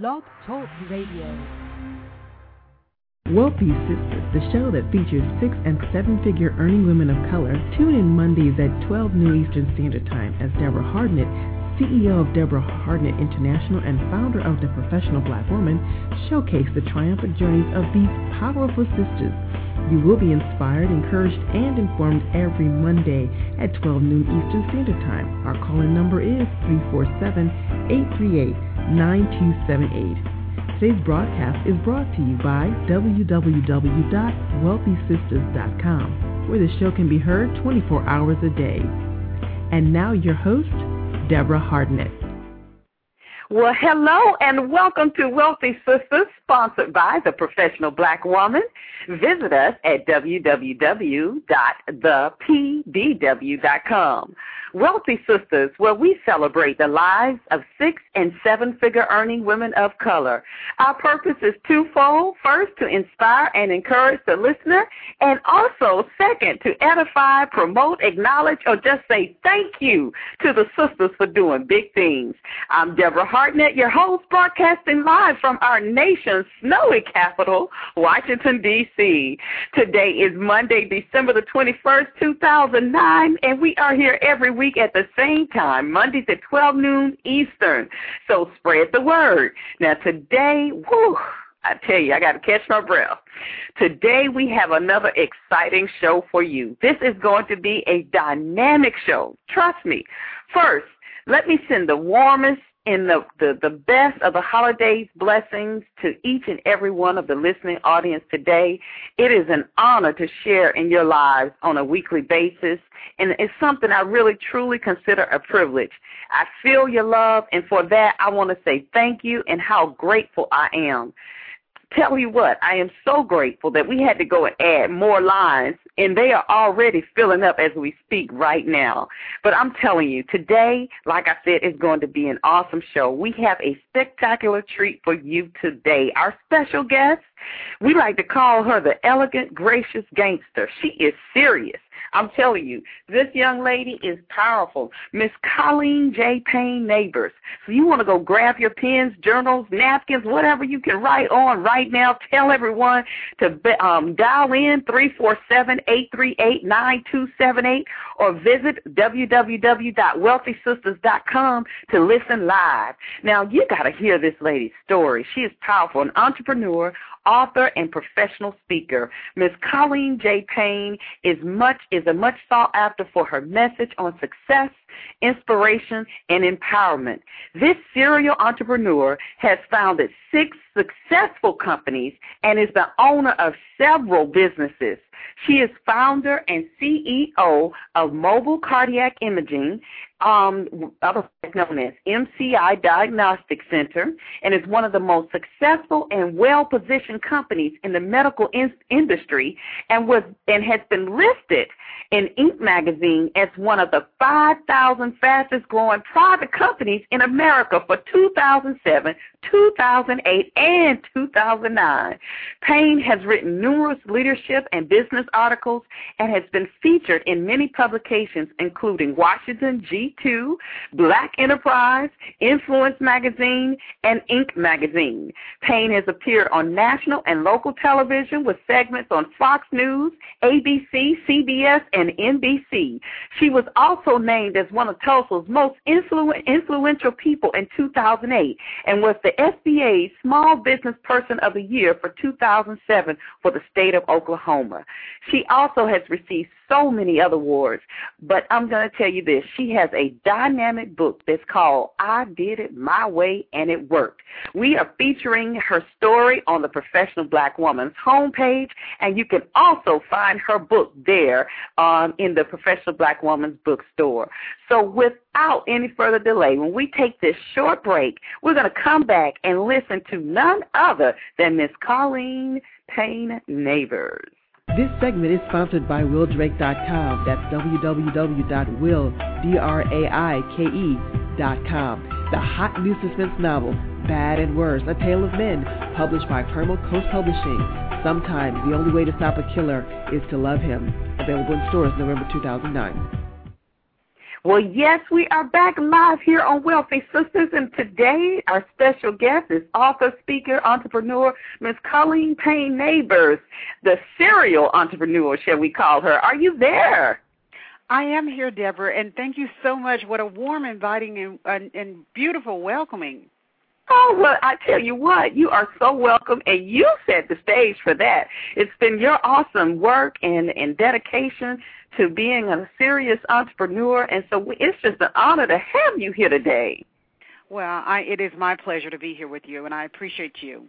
Blog Talk Radio. Sistas, the show that features six and seven figure earning women of color. Tune in Mondays at 12 noon Eastern Standard Time as Deborah Hardnett, CEO of Deborah Hardnett International and founder of The Professional Black Woman, showcase the triumphant journeys of these powerful sisters. You will be inspired, encouraged, and informed every Monday at 12 noon Eastern Standard Time. Our call-in number is 347 838 9278. Today's broadcast is brought to you by www.wealthysistas.com, where the show can be heard 24 hours a day. And now your host, Deborah Hardnett. Well, hello and welcome to Wealthy Sistas, sponsored by the Professional Black Woman. Visit us at www.thepbw.com. Wealthy Sistas, where we celebrate the lives of six and seven figure earning women of color. Our purpose is twofold. First, to inspire and encourage the listener, and also, second, to edify, promote, acknowledge, or just say thank you to the sisters for doing big things. I'm Deborah Hardnett, your host, broadcasting live from our nation's snowy capital, Washington, D.C. Today is Monday, December the 21st, 2009, and we are here every week week at the same time, Mondays at 12 noon Eastern. So spread the word. Now today, whoo, I tell you, I got to catch my breath. Today we have another exciting show for you. This is going to be a dynamic show. Trust me. First, let me send the warmest in the, the, the best of the holidays blessings to each and every one of the listening audience today. It is an honor to share in your lives on a weekly basis, and it's something I really truly consider a privilege. I feel your love, and for that, I want to say thank you and how grateful I am tell you what, I am so grateful that we had to go and add more lines, and they are already filling up as we speak right now. But I'm telling you, today, like I said, is going to be an awesome show. We have a spectacular treat for you today. Our special guest, we like to call her the elegant, gracious gangster. She is serious. I'm telling you, this young lady is powerful. Miss Colleen J. Payne Nabors. So you want to go grab your pens, journals, napkins, whatever you can write on right now. Tell everyone to um, dial in 347-838-9278 or visit www.wealthysistas.com to listen live. Now, you got to hear this lady's story. She is powerful, an entrepreneur, author, and professional speaker. Ms. Colleen J. Payne is much is a much sought after for her message on success, inspiration, and empowerment. This serial entrepreneur has founded six successful companies and is the owner of several businesses. She is founder and CEO of Mobile Cardiac Imaging, um, otherwise known as MCI Diagnostic Center, and is one of the most successful and well-positioned companies in the medical in- industry, and was and has been listed in Inc. magazine as one of the 5,000 fastest-growing private companies in America for 2007, 2008, and 2009. Payne has written numerous leadership and business articles and has been featured in many publications, including Washington G2, Black Enterprise, Influence Magazine, and Inc. Magazine. Payne has appeared on national and local television with segments on Fox News, ABC, CBS, and NBC. She was also named as one of Tulsa's most influ- influential people in 2008 and was the SBA's Small Business Person of the Year for 2007 for the state of Oklahoma. She also has received so many other awards, but I'm going to tell you this. She has a dynamic book that's called I Did It My Way and It Worked. We are featuring her story on the Professional Black Woman's homepage, and you can also find her book there um, in the Professional Black Woman's bookstore. So without any further delay, when we take this short break, we're going to come back and listen to none other than Miss Colleen Payne Nabors. This segment is sponsored by WillDrake.com. That's www.willdrake.com. The hot new suspense novel, Bad and Worse, A Tale of Men, published by Permal Coast Publishing. Sometimes the only way to stop a killer is to love him. Available in stores November 2009. Well, yes, we are back live here on Wealthy Sistas, and today our special guest is author, speaker, entrepreneur, Miss Colleen Payne Nabors, the serial entrepreneur, shall we call her. Are you there? I am here, Deborah, and thank you so much. What a warm, inviting, and, and, and beautiful welcoming. Oh, well, I tell you what, you are so welcome, and you set the stage for that. It's been your awesome work and, and dedication to being a serious entrepreneur, and so it's just an honor to have you here today. Well, I, it is my pleasure to be here with you, and I appreciate you.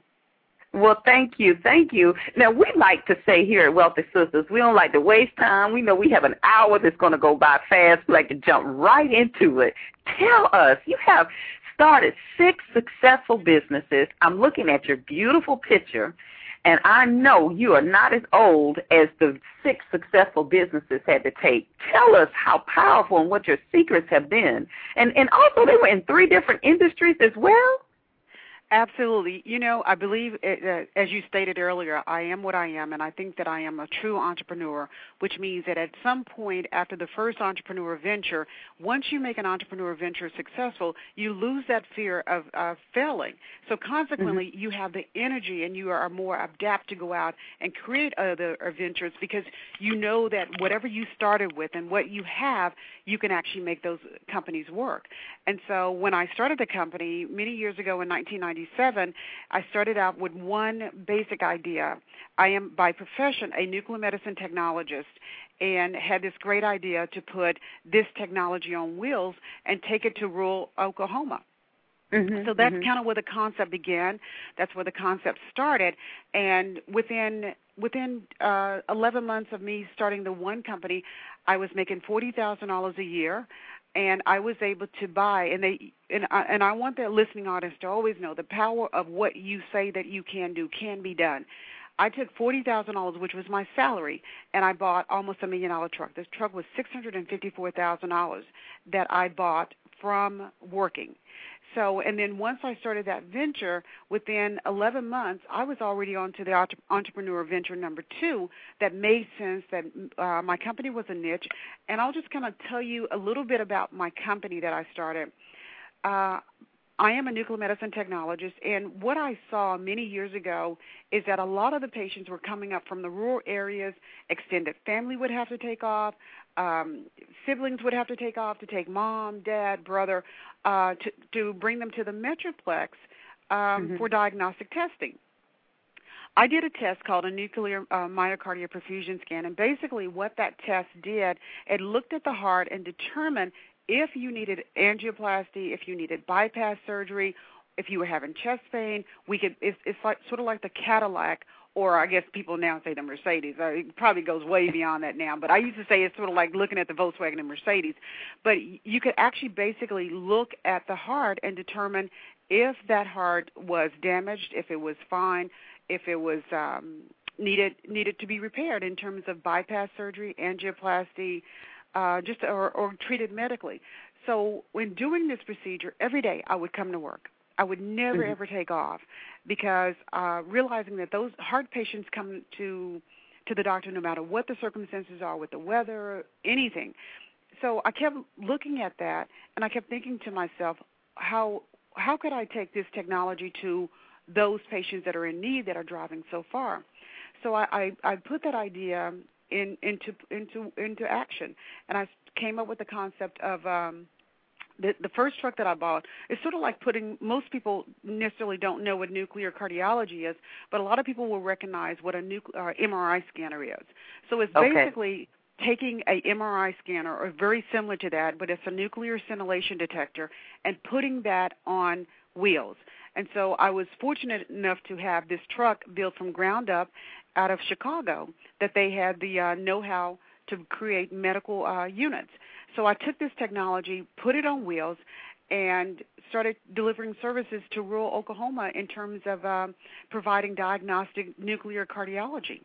Well, thank you, thank you. Now we like to say here at Wealthy Sistas, we don't like to waste time. We know we have an hour that's going to go by fast. We like to jump right into it. Tell us, you have started six successful businesses. I'm looking at your beautiful picture, and I know you are not as old as the six successful businesses had to take. Tell us how powerful and what your secrets have been. And and also they were in three different industries as well. Absolutely. You know, I believe, it, uh, as you stated earlier, I am what I am, and I think that I am a true entrepreneur, which means that at some point after the first entrepreneur venture, once you make an entrepreneur venture successful, you lose that fear of uh, failing. So consequently, mm-hmm. you have the energy and you are more adept to go out and create other ventures because you know that whatever you started with and what you have, you can actually make those companies work. And so when I started the company many years ago in 1997, I started out with one basic idea. I am by profession a nuclear medicine technologist and had this great idea to put this technology on wheels and take it to rural Oklahoma. Mm-hmm, so that's mm-hmm. kind of where the concept began. That's where the concept started, and within within uh, 11 months of me starting the one company, I was making forty thousand dollars a year and I was able to buy and they and I, and I want the listening audience to always know the power of what you say that you can do can be done. I took forty thousand dollars, which was my salary, and I bought almost a million dollar truck. This truck was six hundred and fifty four thousand dollars that I bought from working. So, and then once I started that venture, within 11 months, I was already on to the entrepreneur venture number two that made sense. That uh, my company was a niche, and I'll just kind of tell you a little bit about my company that I started. Uh, I am a nuclear medicine technologist, and what I saw many years ago is that a lot of the patients were coming up from the rural areas. Extended family would have to take off um, siblings would have to take off to take mom, dad, brother uh, to to bring them to the metroplex um, mm-hmm. for diagnostic testing. I did a test called a nuclear uh, myocardial perfusion scan, and basically what that test did, it looked at the heart and determined if you needed angioplasty, if you needed bypass surgery, if you were having chest pain. We could. It's, it's like sort of like the Cadillac or I guess people now say the Mercedes. Uh, it probably goes way beyond that now, but I used to say it's sort of like looking at the Volkswagen and Mercedes. But you could actually basically look at the heart and determine if that heart was damaged, if it was fine, if it was um, needed needed to be repaired in terms of bypass surgery, angioplasty, uh, just or, or treated medically. So when doing this procedure every day, I would come to work. I would never mm-hmm. ever take off because uh, realizing that those heart patients come to to the doctor no matter what the circumstances are with the weather, anything. So I kept looking at that, and I kept thinking to myself, how how could I take this technology to those patients that are in need that are driving so far? So I I, I put that idea in into into into action, and I came up with the concept of um, the the first truck that I bought is sort of like putting most people necessarily don't know what nuclear cardiology is, but a lot of people will recognize what a nucle- uh, MRI scanner is. So it's okay. basically taking a MRI scanner or very similar to that, but it's a nuclear scintillation detector and putting that on wheels. And so I was fortunate enough to have this truck built from ground up out of Chicago that they had the uh, know-how to create medical uh, units. So I took this technology, put it on wheels, and started delivering services to rural Oklahoma in terms of um, providing diagnostic nuclear cardiology.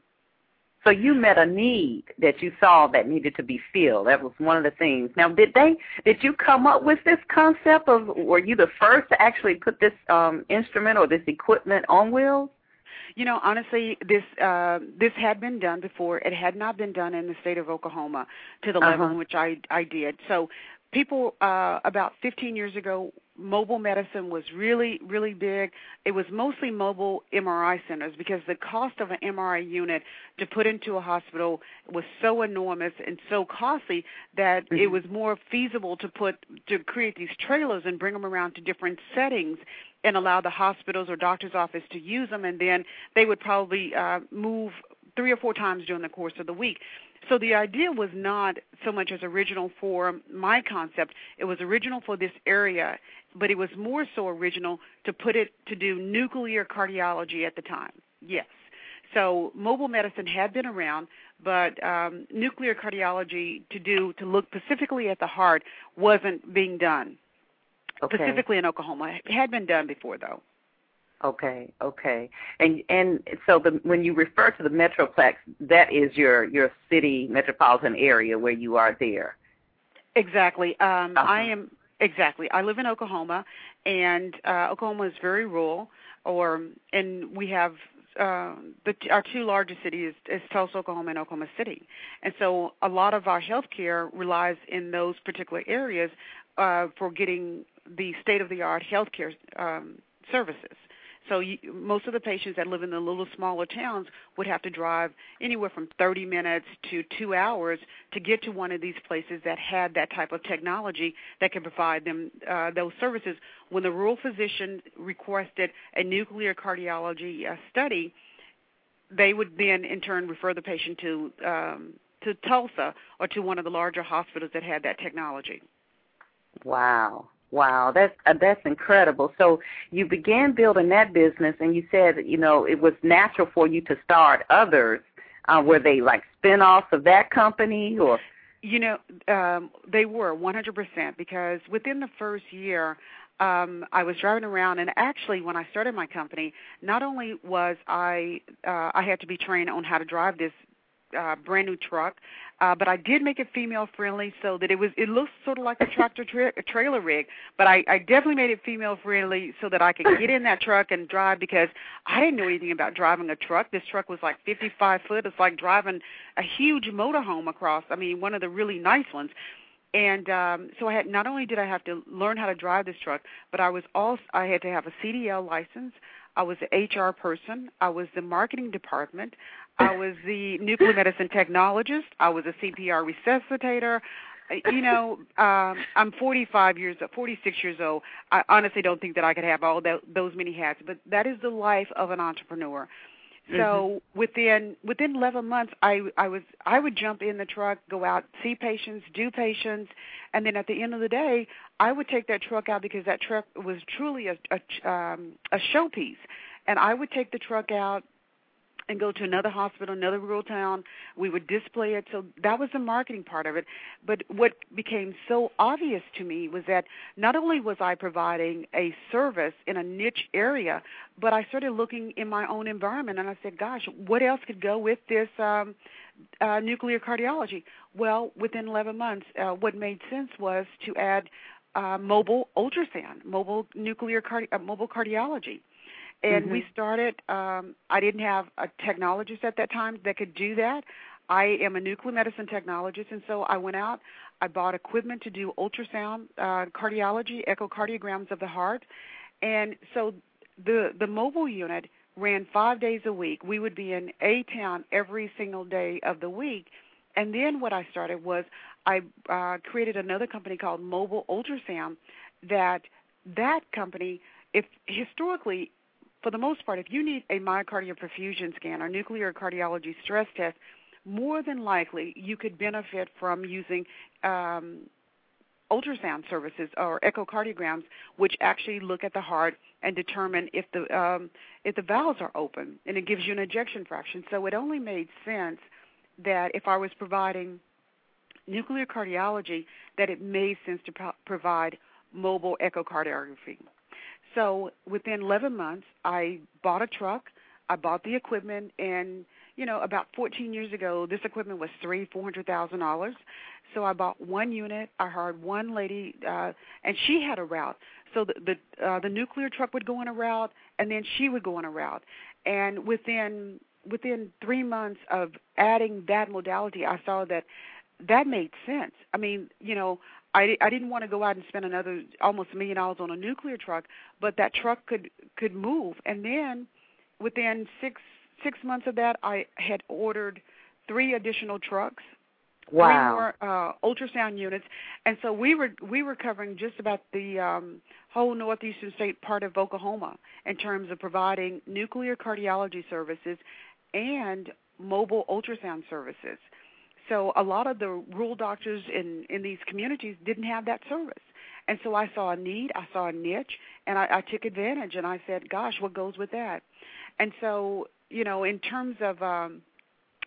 So you met a need that you saw that needed to be filled. That was one of the things. Now, did they? Did you come up with this concept of? Were you the first to actually put this um, instrument or this equipment on wheels? You know, honestly, this uh, this had been done before. It had not been done in the state of Oklahoma to the uh-huh. level in which I I did. So people uh, about 15 years ago mobile medicine was really really big. It was mostly mobile mri centers because the cost of an mri unit to put into a hospital was so enormous and so costly that mm-hmm. it was more feasible to put to create these trailers and bring them around to different settings and allow the hospitals or doctor's office to use them. And then they would probably uh move three or four times during the course of the week so the idea was not so much as original for my concept, it was original for this area, but it was more so original to put it to do nuclear cardiology at the time. Yes. So mobile medicine had been around, but um, nuclear cardiology to do to look specifically at the heart wasn't being done. Okay. Specifically in Oklahoma, it had been done before though. Okay, okay. And and so the when you refer to the metroplex, that is your your city metropolitan area where you are there. Exactly. Um uh-huh. I am exactly. I live in Oklahoma and uh Oklahoma is very rural or and we have uh, the, our two largest cities is, is Tulsa, Oklahoma, and Oklahoma City, and so a lot of our healthcare relies in those particular areas uh, for getting the state-of-the-art healthcare um, services. So you, most of the patients that live in the little smaller towns would have to drive anywhere from 30 minutes to two hours to get to one of these places that had that type of technology that could provide them uh, those services. When the rural physician requested a nuclear cardiology uh, study, they would then in turn refer the patient to um, to Tulsa or to one of the larger hospitals that had that technology. Wow. Wow, that's uh, that's incredible. So you began building that business, and you said you know it was natural for you to start others. Uh, were they like spin-offs of that company, or? You know, um, they were 100% because within the first year, um, I was driving around, and actually, when I started my company, not only was I uh, I had to be trained on how to drive this uh, brand new truck, uh, but I did make it female friendly so that it was it looks sort of like a tractor tra- a trailer rig, but I, I definitely made it female friendly so that I could get in that truck and drive because I didn't know anything about driving a truck. This truck was like 55 foot. It's like driving a huge motorhome across. I mean, one of the really nice ones. And um, so I had not only did I have to learn how to drive this truck, but I was also I had to have a CDL license. I was an HR person. I was the marketing department. I was the nuclear medicine technologist. I was a CPR resuscitator. Uh, you know, um, I'm 45 years, 46 years old. I honestly don't think that I could have all that, those many hats, but that is the life of an entrepreneur. So mm-hmm. within within 11 months, I I was I would jump in the truck, go out, see patients, do patients, and then at the end of the day, I would take that truck out because that truck was truly a a, um, a showpiece, and I would take the truck out and go to another hospital, another rural town. We would display it. So that was the marketing part of it. But what became so obvious to me was that not only was I providing a service in a niche area, but I started looking in my own environment and I said, gosh, what else could go with this um, uh, nuclear cardiology? Well, within 11 months, uh, what made sense was to add uh, mobile ultrasound, mobile nuclear cardi- uh, mobile cardiology and mm-hmm. we started um i didn't have a technologist at that time that could do that. I am a nuclear medicine technologist and so i went out i bought equipment to do ultrasound uh cardiology echocardiograms of the heart. And so the the mobile unit ran 5 days a week. We would be in a town every single day of the week. And then what i started was i uh created another company called mobile ultrasound that that company if historically for the most part, if you need a myocardial perfusion scan or nuclear cardiology stress test, more than likely you could benefit from using um, ultrasound services or echocardiograms, which actually look at the heart and determine if the um, if the valves are open, and it gives you an ejection fraction. So it only made sense that if I was providing nuclear cardiology, that it made sense to pro- provide mobile echocardiography. So within 11 months, I bought a truck. I bought the equipment, and you know, about 14 years ago, this equipment was three, four hundred thousand dollars. So I bought one unit. I hired one lady, uh, and she had a route. So the the, uh, the nuclear truck would go on a route, and then she would go on a route. And within within three months of adding that modality, I saw that that made sense. I mean, you know, I I didn't want to go out and spend another almost a million dollars on a nuclear truck, but that truck could could move. And then within six six months of that, I had ordered three additional trucks Wow. Three more uh, ultrasound units, and so we were we were covering just about the um, whole northeastern state part of Oklahoma in terms of providing nuclear cardiology services and mobile ultrasound services. So a lot of the rural doctors in in these communities didn't have that service, and so I saw a need, I saw a niche, and I, I took advantage. And I said, "Gosh, what goes with that?" And so you know, in terms of um,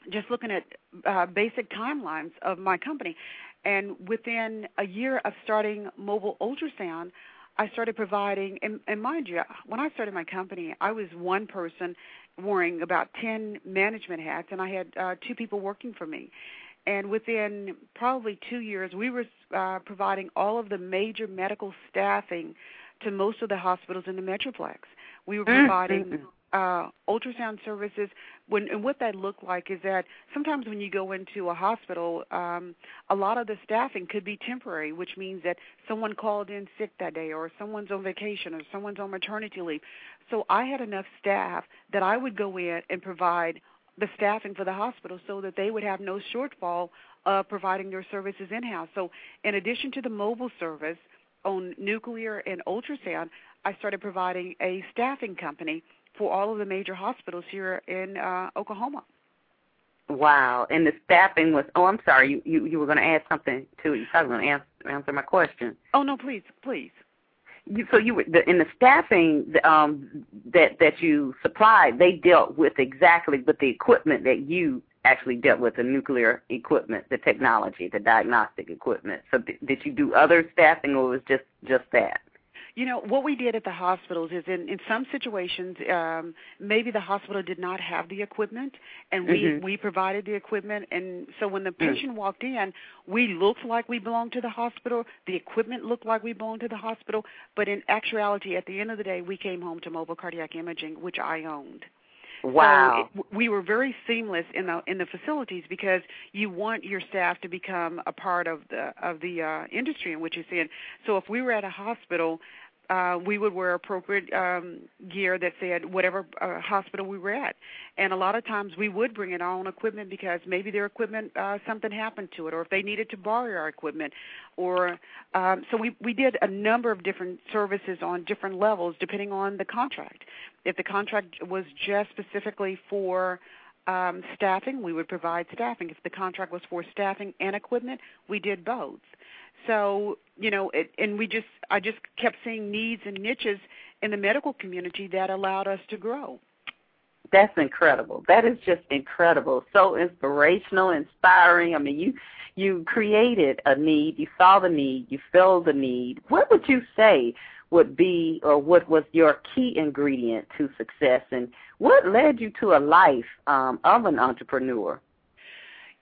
just looking at uh, basic timelines of my company. And within a year of starting mobile ultrasound, I started providing, and, and mind you, when I started my company, I was one person wearing about 10 management hats, and I had uh, two people working for me. And within probably two years, we were uh, providing all of the major medical staffing to most of the hospitals in the Metroplex. We were mm-hmm. providing uh, ultrasound services. When and what that looked like is that sometimes when you go into a hospital, um, a lot of the staffing could be temporary, which means that someone called in sick that day, or someone's on vacation, or someone's on maternity leave. So I had enough staff that I would go in and provide the staffing for the hospital so that they would have no shortfall of providing their services in house. So in addition to the mobile service on nuclear and ultrasound, I started providing a staffing company for all of the major hospitals here in uh, Oklahoma. Wow, and the staffing was. Oh, I'm sorry. You you, you were going to add something to. You were going to answer, answer my question. Oh no, please, please. You, so you the, in the staffing um, that that you supplied, they dealt with exactly with the equipment that you actually dealt with, the nuclear equipment, the technology, the diagnostic equipment. So th- did you do other staffing, or was just just that? You know, what we did at the hospitals is in, in some situations, um, maybe the hospital did not have the equipment, and we, mm-hmm. we provided the equipment. And so when the mm. patient mm-hmm. walked in, we looked like we belonged to the hospital. The equipment looked like we belonged to the hospital. But in actuality, at the end of the day, we came home to mobile cardiac imaging, which I owned. Wow. So it, we were very seamless in the in the facilities because you want your staff to become a part of the of the uh, industry in which you're in. So if we were at a hospital uh, we would wear appropriate um, gear that said whatever uh, hospital we were at. And a lot of times we would bring in our own equipment because maybe their equipment uh, something happened to it, or if they needed to borrow our equipment, or um, so we we did a number of different services on different levels depending on the contract. If the contract was just specifically for um, staffing, we would provide staffing. If the contract was for staffing and equipment, we did both. So you know, it, and we just I just kept seeing needs and niches in the medical community that allowed us to grow. That's incredible. That is just incredible. So inspirational, inspiring. I mean, you you created a need, you saw the need, you filled the need. What would you say would be or what was your key ingredient to success and what led you to a life um, of an entrepreneur?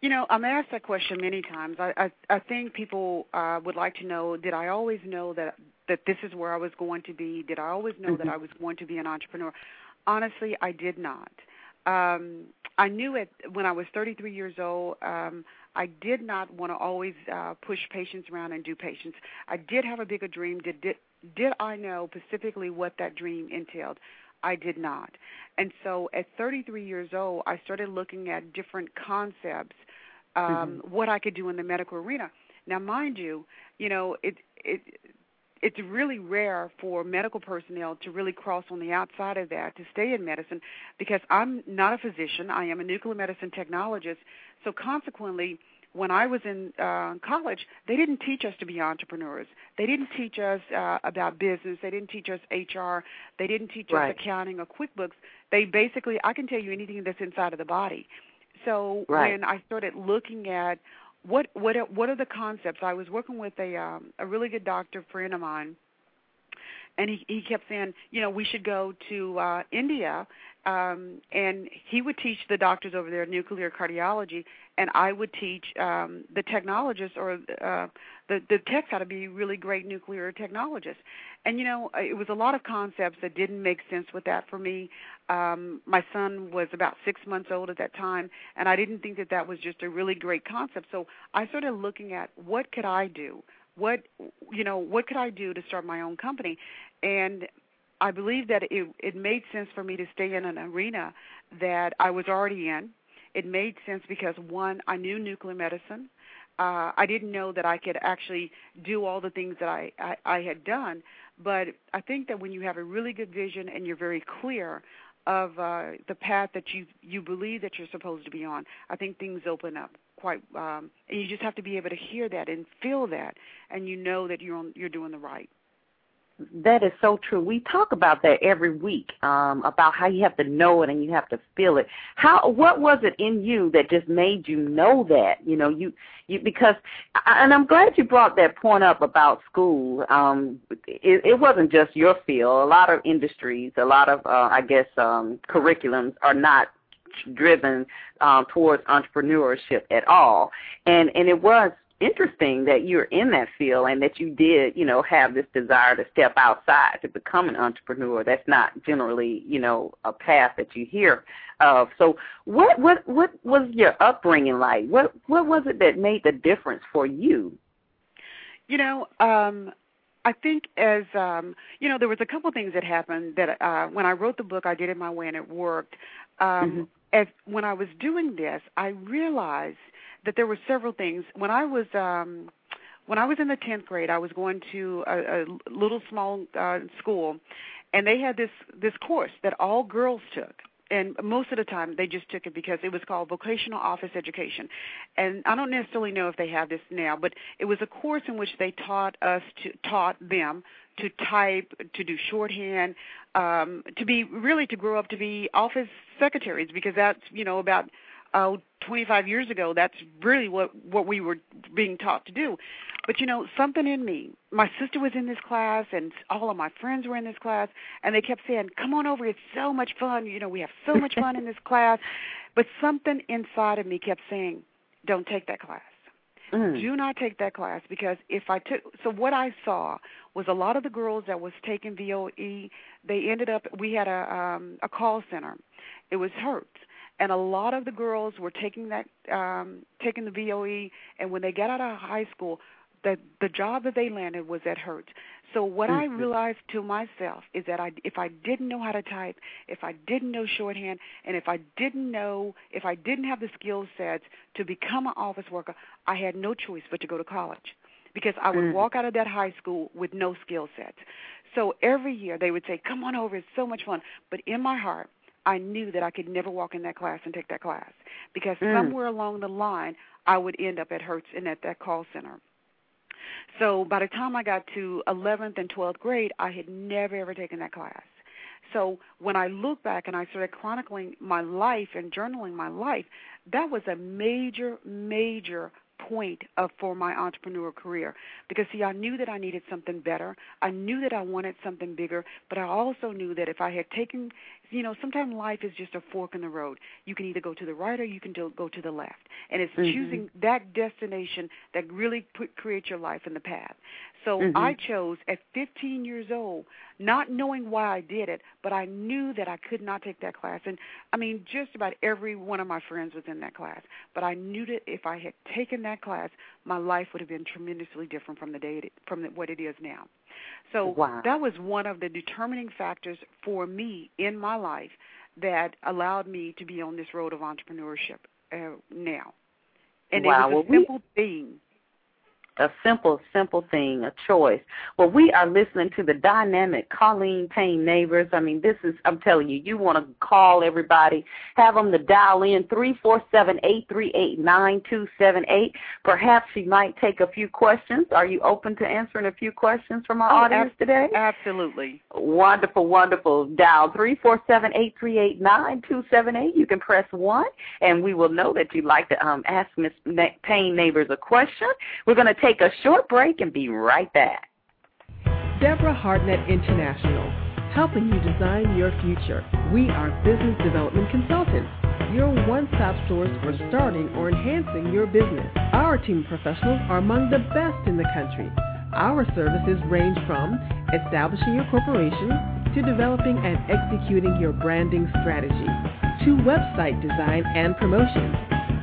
You know, I'm asked that question many times. I I, I think people uh, would like to know: Did I always know that that this is where I was going to be? Did I always know mm-hmm. that I was going to be an entrepreneur? Honestly, I did not. Um, I knew it when I was 33 years old. Um, I did not want to always uh, push patients around and do patients. I did have a bigger dream. Did did did I know specifically what that dream entailed? I did not. And so at 33 years old, I started looking at different concepts, um, mm-hmm. what I could do in the medical arena. Now, mind you, you know, it it it's really rare for medical personnel to really cross on the outside of that to stay in medicine because I'm not a physician. I am a nuclear medicine technologist. So consequently, when I was in uh, college, they didn't teach us to be entrepreneurs. They didn't teach us uh, about business. They didn't teach us HR. They didn't teach right. us accounting or QuickBooks. They basically, I can tell you anything that's inside of the body. So right. when I started looking at what what what are the concepts, I was working with a um, a really good doctor friend of mine and he he kept saying, you know, we should go to uh India um and he would teach the doctors over there nuclear cardiology and I would teach um the technologists or uh the the techs how to be really great nuclear technologists. And you know, it was a lot of concepts that didn't make sense with that for me. Um my son was about 6 months old at that time and I didn't think that that was just a really great concept. So I started looking at what could I do? what you know what could I do to start my own company, and I believe that it it made sense for me to stay in an arena that I was already in. It made sense because one, I knew nuclear medicine. Uh, I didn't know that I could actually do all the things that I, I I had done, but I think that when you have a really good vision and you're very clear of uh, the path that you you believe that you're supposed to be on, I think things open up quite. Um, and you just have to be able to hear that and feel that, and you know that you're on, you're doing the right. That is so true. We talk about that every week um, about how you have to know it and you have to feel it. How what was it in you that just made you know that? You know, you you because and I'm glad you brought that point up about school. Um, it, it wasn't just your field. A lot of industries, a lot of uh, I guess um, curriculums are not driven um, towards entrepreneurship at all. And and it was interesting that you're in that field and that you did, you know, have this desire to step outside to become an entrepreneur. That's not generally, you know, a path that you hear of. So, what what what was your upbringing like? What what was it that made the difference for you? You know, um I think as um you know, there was a couple things that happened that uh when I wrote the book I did it my way and it worked. Um mm-hmm. as when I was doing this, I realized that there were several things. When I was um when I was in the 10th grade, I was going to a, a little small uh school and they had this this course that all girls took and most of the time they just took it because it was called vocational office education and i don't necessarily know if they have this now but it was a course in which they taught us to taught them to type to do shorthand um to be really to grow up to be office secretaries because that's you know about oh, 25 years ago, that's really what what we were being taught to do. But you know, something in me. My sister was in this class, and all of my friends were in this class, and they kept saying, "Come on over, it's so much fun. You know, we have so much fun in this class." But something inside of me kept saying, "Don't take that class." Mm. Do not take that class because if I took so what I saw was a lot of the girls that was taking VOE, they ended up we had a um a call center. It was Hertz and a lot of the girls were taking that um taking the VOE and when they got out of high school the the job that they landed was at Hertz. So what mm-hmm. I realized to myself is that I if I didn't know how to type, if I didn't know shorthand, and if I didn't know if I didn't have the skill sets to become an office worker, I had no choice but to go to college because I would mm-hmm. walk out of that high school with no skill sets. So every year they would say, "Come on over, it's so much fun." But in my heart, I knew that I could never walk in that class and take that class because mm. somewhere along the line I would end up at Hertz and at that call center. So by the time I got to 11th and 12th grade, I had never ever taken that class. So when I look back and I started chronicling my life and journaling my life, that was a major, major point of for my entrepreneur career because see I knew that I needed something better. I knew that I wanted something bigger, but I also knew that if I had taken you know, sometimes life is just a fork in the road. You can either go to the right or you can do, go to the left. And it's mm-hmm. choosing that destination that really put, creates your life in the path. So mm-hmm. I chose at 15 years old, not knowing why I did it, but I knew that I could not take that class. And I mean, just about every one of my friends was in that class. But I knew that if I had taken that class, my life would have been tremendously different from the day it, from the, what it is now. So wow. that was one of the determining factors for me in my life that allowed me to be on this road of entrepreneurship uh, now. And wow. it was a well, simple we, thing a simple, simple thing, a choice. Well, we are listening to the dynamic Colleen Payne Nabors. I mean, this is, I'm telling you, you want to call everybody, have them to dial in three four seven eight three eight nine two seven eight. Perhaps she might take a few questions. Are you open to answering a few questions from our oh, audience ab- today? Absolutely. Wonderful, wonderful. Dial three four seven eight three eight nine two seven eight. You can press one, and we will know that you'd like to um, ask Miss Payne Nabors a question. We're going to take take a short break and be right back. Deborah Hardnett International, helping you design your future. We are business development consultants, your one-stop source for starting or enhancing your business. Our team of professionals are among the best in the country. Our services range from establishing your corporation to developing and executing your branding strategy to website design and promotion.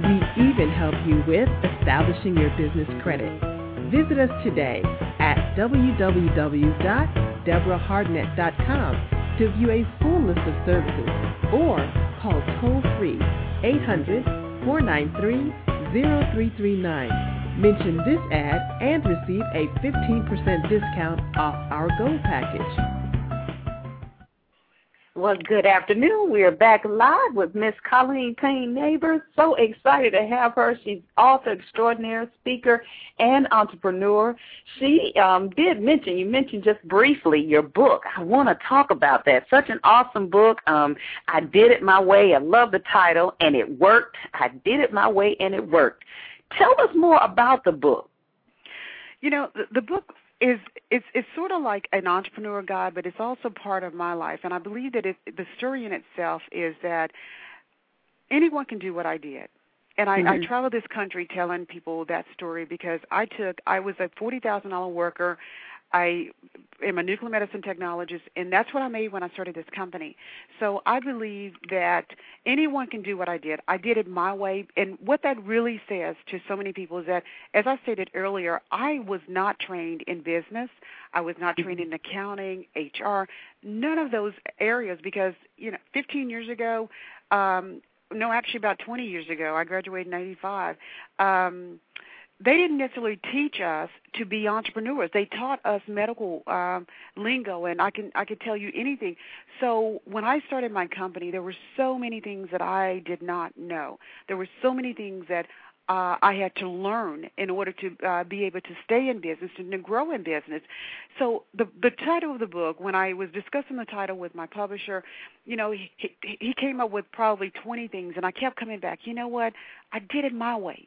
We even help you with establishing your business credit. Visit us today at www.deborahhardnett.com to view a full list of services or call toll free 800 493 0339. Mention this ad and receive a 15% discount off our Gold package. Well, good afternoon. We are back live with Miss Colleen Payne Nabors. So excited to have her. She's author extraordinaire, speaker, and entrepreneur. She um, did mention, you mentioned just briefly your book. I want to talk about that. Such an awesome book. Um, I did it my way. I love the title, and it worked. I did it my way, and it worked. Tell us more about the book. You know, the, the book is it's it's sort of like an entrepreneur guide, but it's also part of my life. And I believe that it, the story in itself is that anyone can do what I did. And I, mm-hmm. I traveled this country telling people that story because I took I was a forty thousand dollar worker. I am a nuclear medicine technologist, and that's what I made when I started this company. So I believe that anyone can do what I did. I did it my way, and what that really says to so many people is that, as I stated earlier, I was not trained in business. I was not trained in accounting, HR, none of those areas because you know, 15 years ago, um, no, actually about 20 years ago, I graduated in '85. Um, they didn't necessarily teach us to be entrepreneurs. They taught us medical um, lingo, and I can I could tell you anything. So when I started my company, there were so many things that I did not know. There were so many things that uh, I had to learn in order to uh, be able to stay in business and to grow in business. So the the title of the book, when I was discussing the title with my publisher, you know, he he came up with probably 20 things, and I kept coming back. You know what? I did it my way.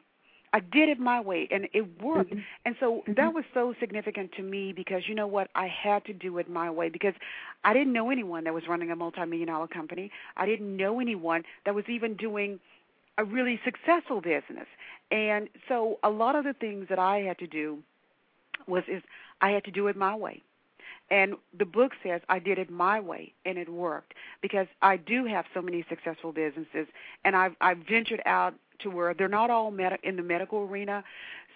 I did it my way and it worked. Mm-hmm. And so mm-hmm. that was so significant to me because you know what? I had to do it my way because I didn't know anyone that was running a multi-million dollar company. I didn't know anyone that was even doing a really successful business. And so a lot of the things that I had to do was is I had to do it my way. And the book says I did it my way and it worked because I do have so many successful businesses and I've I've ventured out to where they're not all med- in the medical arena.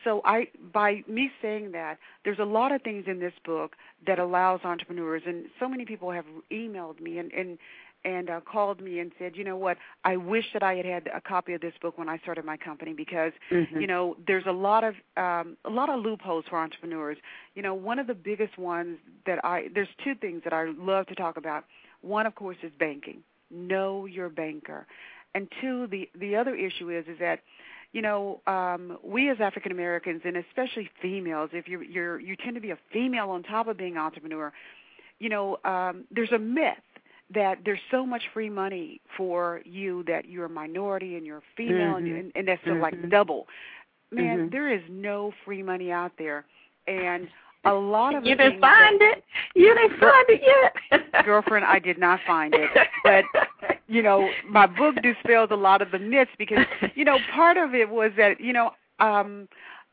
So I by me saying that, there's a lot of things in this book that allows entrepreneurs and so many people have emailed me and and and uh, called me and said, you know what, I wish that I had had a copy of this book when I started my company because mm-hmm. you know there's a lot of um, a lot of loopholes for entrepreneurs. You know, one of the biggest ones that I there's two things that I love to talk about. One, of course, is banking. Know your banker and two, the the other issue is is that you know um, we as African Americans and especially females, if you're you're you tend to be a female on top of being an entrepreneur, you know um, there's a myth that there's so much free money for you that you're a minority and you're female mm-hmm. and, and that's mm-hmm. like double. Man, mm-hmm. there is no free money out there, and a lot of you didn't find that, it. You didn't find it yet, girlfriend. I did not find it, but you know, my book dispelled a lot of the myths because you know part of it was that you know um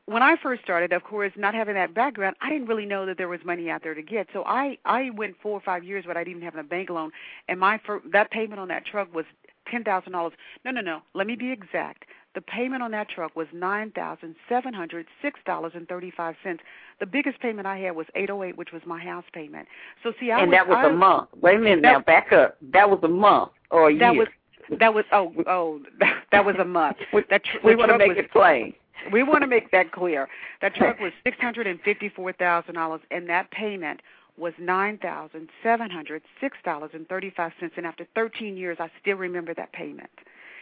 when I first started, of course, not having that background, I didn't really know that there was money out there to get. So I I went four or five years without even having a bank loan, and my first, that payment on that truck was ten thousand dollars. No, no, no. Let me be exact. The payment on that truck was nine thousand seven hundred six dollars and thirty five cents. The biggest payment I had was eight oh eight, which was my house payment. So see, I and was, that was I, a month. Wait a minute that, now, back up. That was a month or a that year. Was, that was oh oh that, was a month. that tr- we want to make was, it plain. We want to make that clear. That truck was six hundred and fifty four thousand dollars, and that payment was nine thousand seven hundred six dollars and thirty five cents. And after thirteen years, I still remember that payment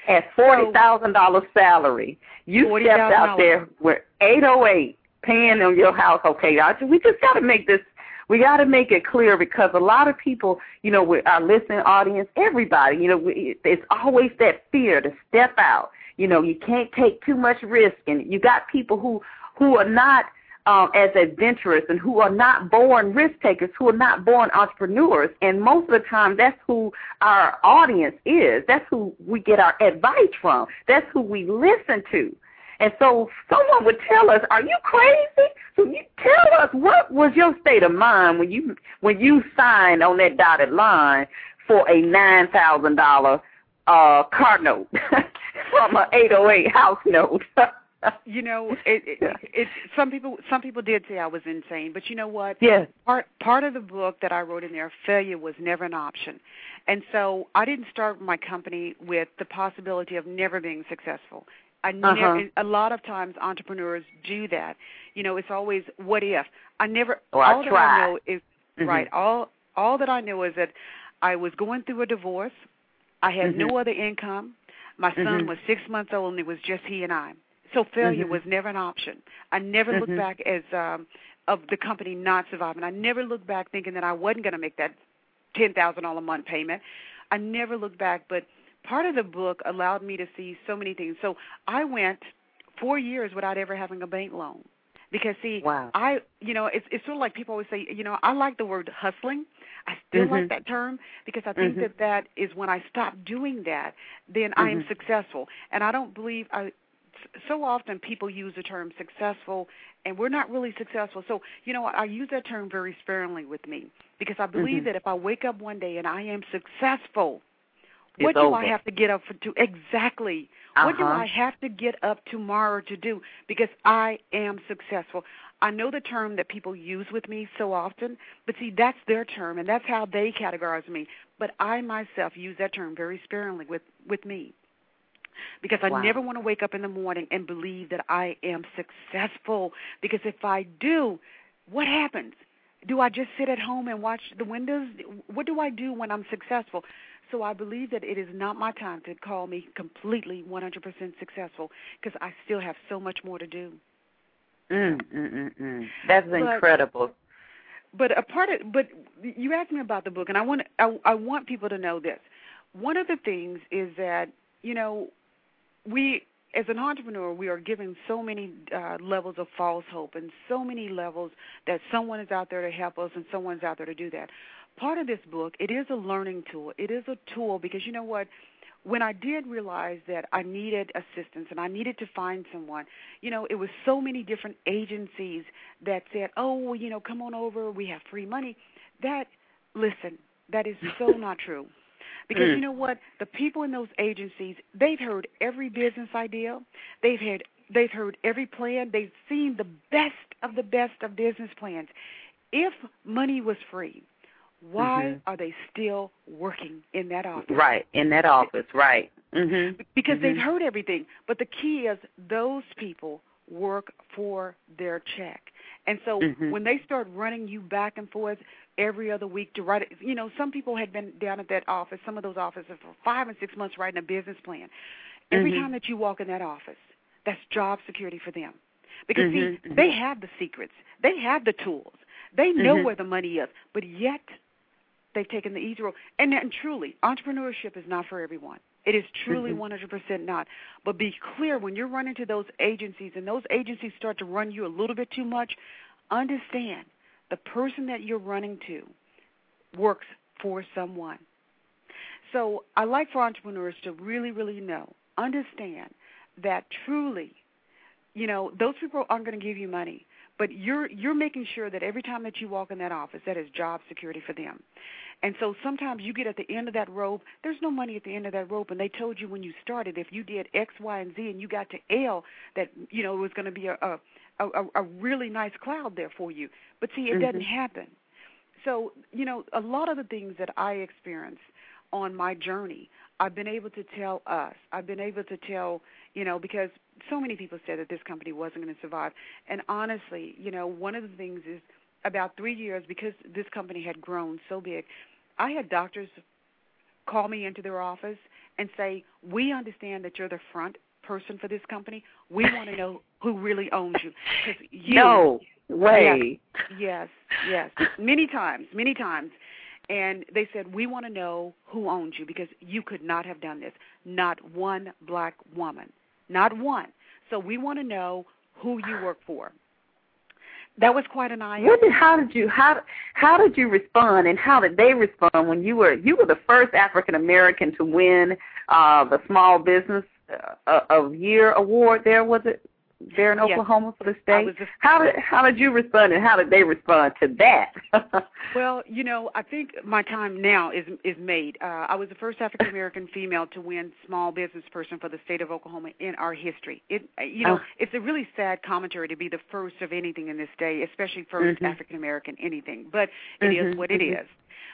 at forty thousand dollars salary, you $40, stepped out there with eight oh eight paying on your house. Okay, we just got to make this. We got to make it clear because a lot of people, you know, with our listening audience, everybody, you know, it's always that fear to step out. You know, you can't take too much risk, and you got people who who are not um, as adventurous and who are not born risk takers, who are not born entrepreneurs. And most of the time, that's who our audience is. That's who we get our advice from. That's who we listen to. And so someone would tell us, "Are you crazy?" So you tell us what was your state of mind when you when you signed on that dotted line for a nine thousand dollar uh car note from an eight oh eight house note. you know, it, it, it, some people some people did say I was insane, but you know what? Yes. Part part of the book that I wrote in there, failure was never an option, and so I didn't start my company with the possibility of never being successful. I uh-huh. never. A lot of times, entrepreneurs do that. You know, it's always what if. I never. Or all I that. I know is Mhm. right. All all that I know is that I was going through a divorce. I had no Mhm. other income. My son Mhm. was six months old, and it was just he and I. So failure Mhm. was never an option. I never looked Mhm. back as um of the company not surviving. I never looked back thinking that I wasn't going to make that ten thousand dollar a month payment. I never looked back, but part of the book allowed me to see so many things. So I went four years without ever having a bank loan. Because see, Wow. I you know, it's it's sort of like people always say, you know, I like the word hustling. I still Mhm. like that term because I think Mhm. that that is when I stop doing that, then I am Mhm. successful. And I don't believe I so often people use the term successful and we're not really successful. So, you know, I use that term very sparingly with me because I believe Mhm. that if I wake up one day and I am successful, what do over. I have to get up for to exactly? What do Uh-huh. I have to get up tomorrow to do because I am successful? I know the term that people use with me so often, but see that's their term and that's how they categorize me. But I myself use that term very sparingly with with me because I Wow. never want to wake up in the morning and believe that I am successful. Because if I do, what happens? Do I just sit at home and watch the windows? What do I do when I'm successful? So I believe that it is not my time to call me completely 100% successful because I still have so much more to do. Mm, mm, mm, mm. That's But- incredible. But a part of but you asked me about the book, and I want I, I want people to know this. One of the things is that you know we as an entrepreneur we are given so many uh, levels of false hope and so many levels that someone is out there to help us and someone's out there to do that. Part of this book it is a learning tool. It is a tool because you know what when I did realize that I needed assistance and I needed to find someone, you know, it was so many different agencies that said, "Oh, well, you know, come on over, we have free money." That listen, that is so not true. Because Mm. you know what? The people in those agencies, they've heard every business idea. They've had they've heard every plan. They've seen the best of the best of business plans. If money was free, why Mhm. are they still working in that office? Right, in that office, right. Mhm. because they've Mhm. heard everything. But the key is those people work for their check. And so Mhm. when they start running you back and forth every other week to write it, you know, some people had been down at that office, some of those offices for five and six months writing a business plan. Every Mhm. time that you walk in that office, that's job security for them. Because Mhm, see, they have the secrets. They have the tools. They know Mhm. where the money is. But yet they've taken the easy road. And, and truly, entrepreneurship is not for everyone. It is truly Mhm. 100% not. But be clear when you're running to those agencies and those agencies start to run you a little bit too much, understand the person that you're running to works for someone. So I like for entrepreneurs to really, really know, understand that truly, you know, those people aren't going to give you money, but you're you're making sure that every time that you walk in that office, that is job security for them. And so sometimes you get at the end of that rope, there's no money at the end of that rope, and they told you when you started if you did X, Y, and Z, and you got to L, that you know it was going to be a a, a a really nice cloud there for you. But see, it Mhm. doesn't happen. So you know, a lot of the things that I experienced on my journey, I've been able to tell us. I've been able to tell, you know, because so many people said that this company wasn't going to survive. And honestly, you know, one of the things is about three years because this company had grown so big, I had doctors call me into their office and say, "We understand that you're the front person for this company. We want to know who really owns you." 'Cause you No way. Yes, yes. Many times, many times. And they said, We want to know who owns you because you could not have done this. Not one black woman. Not one. So we want to know who you work for. That was quite an eye did, how did you how how did you respond and how did they respond when you were you were the first African American to win uh the small business uh, of year award there was it there in Oklahoma yes. for the state. Just, how did how did you respond, and how did they respond to that? well, you know, I think my time now is is made. Uh, I was the first African American female to win Small Business Person for the state of Oklahoma in our history. It, uh, you know, oh. it's a really sad commentary to be the first of anything in this day, especially 1st mm-hmm. African American anything. But it mm-hmm, is what mm-hmm. it is.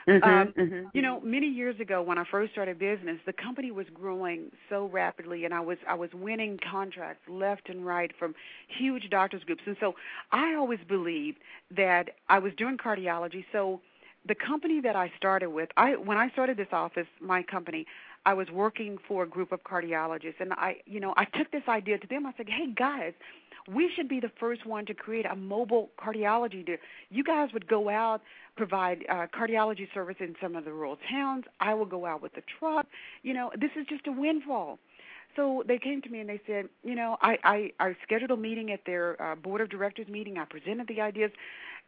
Mm-hmm, um, mm-hmm. You know, many years ago when I first started business, the company was growing so rapidly, and I was I was winning contracts left and right from huge doctors groups, and so I always believed that I was doing cardiology. So the company that I started with, I when I started this office, my company, I was working for a group of cardiologists, and I, you know, I took this idea to them. I said, "Hey guys, we should be the first one to create a mobile cardiology. To, you guys would go out, provide uh, cardiology service in some of the rural towns. I will go out with the truck. You know, this is just a windfall. So they came to me and they said, you know, I I, I scheduled a meeting at their uh, board of directors meeting. I presented the ideas,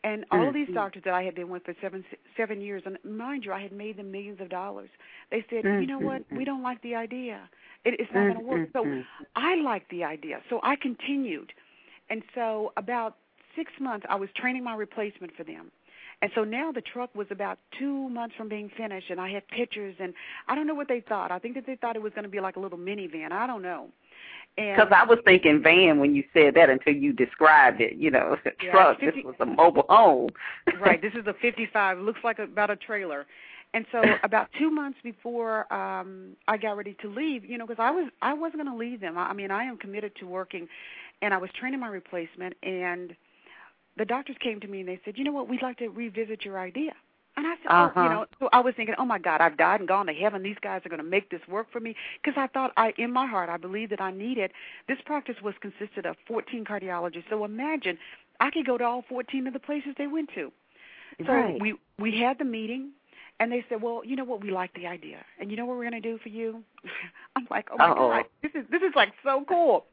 and all mm-hmm. these doctors that I had been with for seven seven years, and mind you, I had made them millions of dollars. They said, mm-hmm. you know what, we don't like the idea. It, it's not going to work. So I liked the idea, so I continued. And so about six months, I was training my replacement for them. And so now the truck was about two months from being finished, and I had pictures, and I don't know what they thought. I think that they thought it was going to be like a little minivan. I don't know. Because I was thinking van when you said that until you described it. You know, yeah, truck. 50, this was a mobile home. right. This is a 55. Looks like about a trailer. And so about two months before um I got ready to leave, you know, because I was I wasn't going to leave them. I, I mean, I am committed to working, and I was training my replacement, and the doctors came to me and they said, you know what, we'd like to revisit your idea. And I said, uh-huh. oh, you know, so I was thinking, oh my God, I've died and gone to heaven. These guys are going to make this work for me because I thought, I, in my heart, I believed that I needed. This practice was consisted of 14 cardiologists. So imagine, I could go to all 14 of the places they went to. So right. we we had the meeting, and they said, well, you know what, we like the idea, and you know what we're going to do for you. I'm like, oh my Uh-oh. God, this is this is like so cool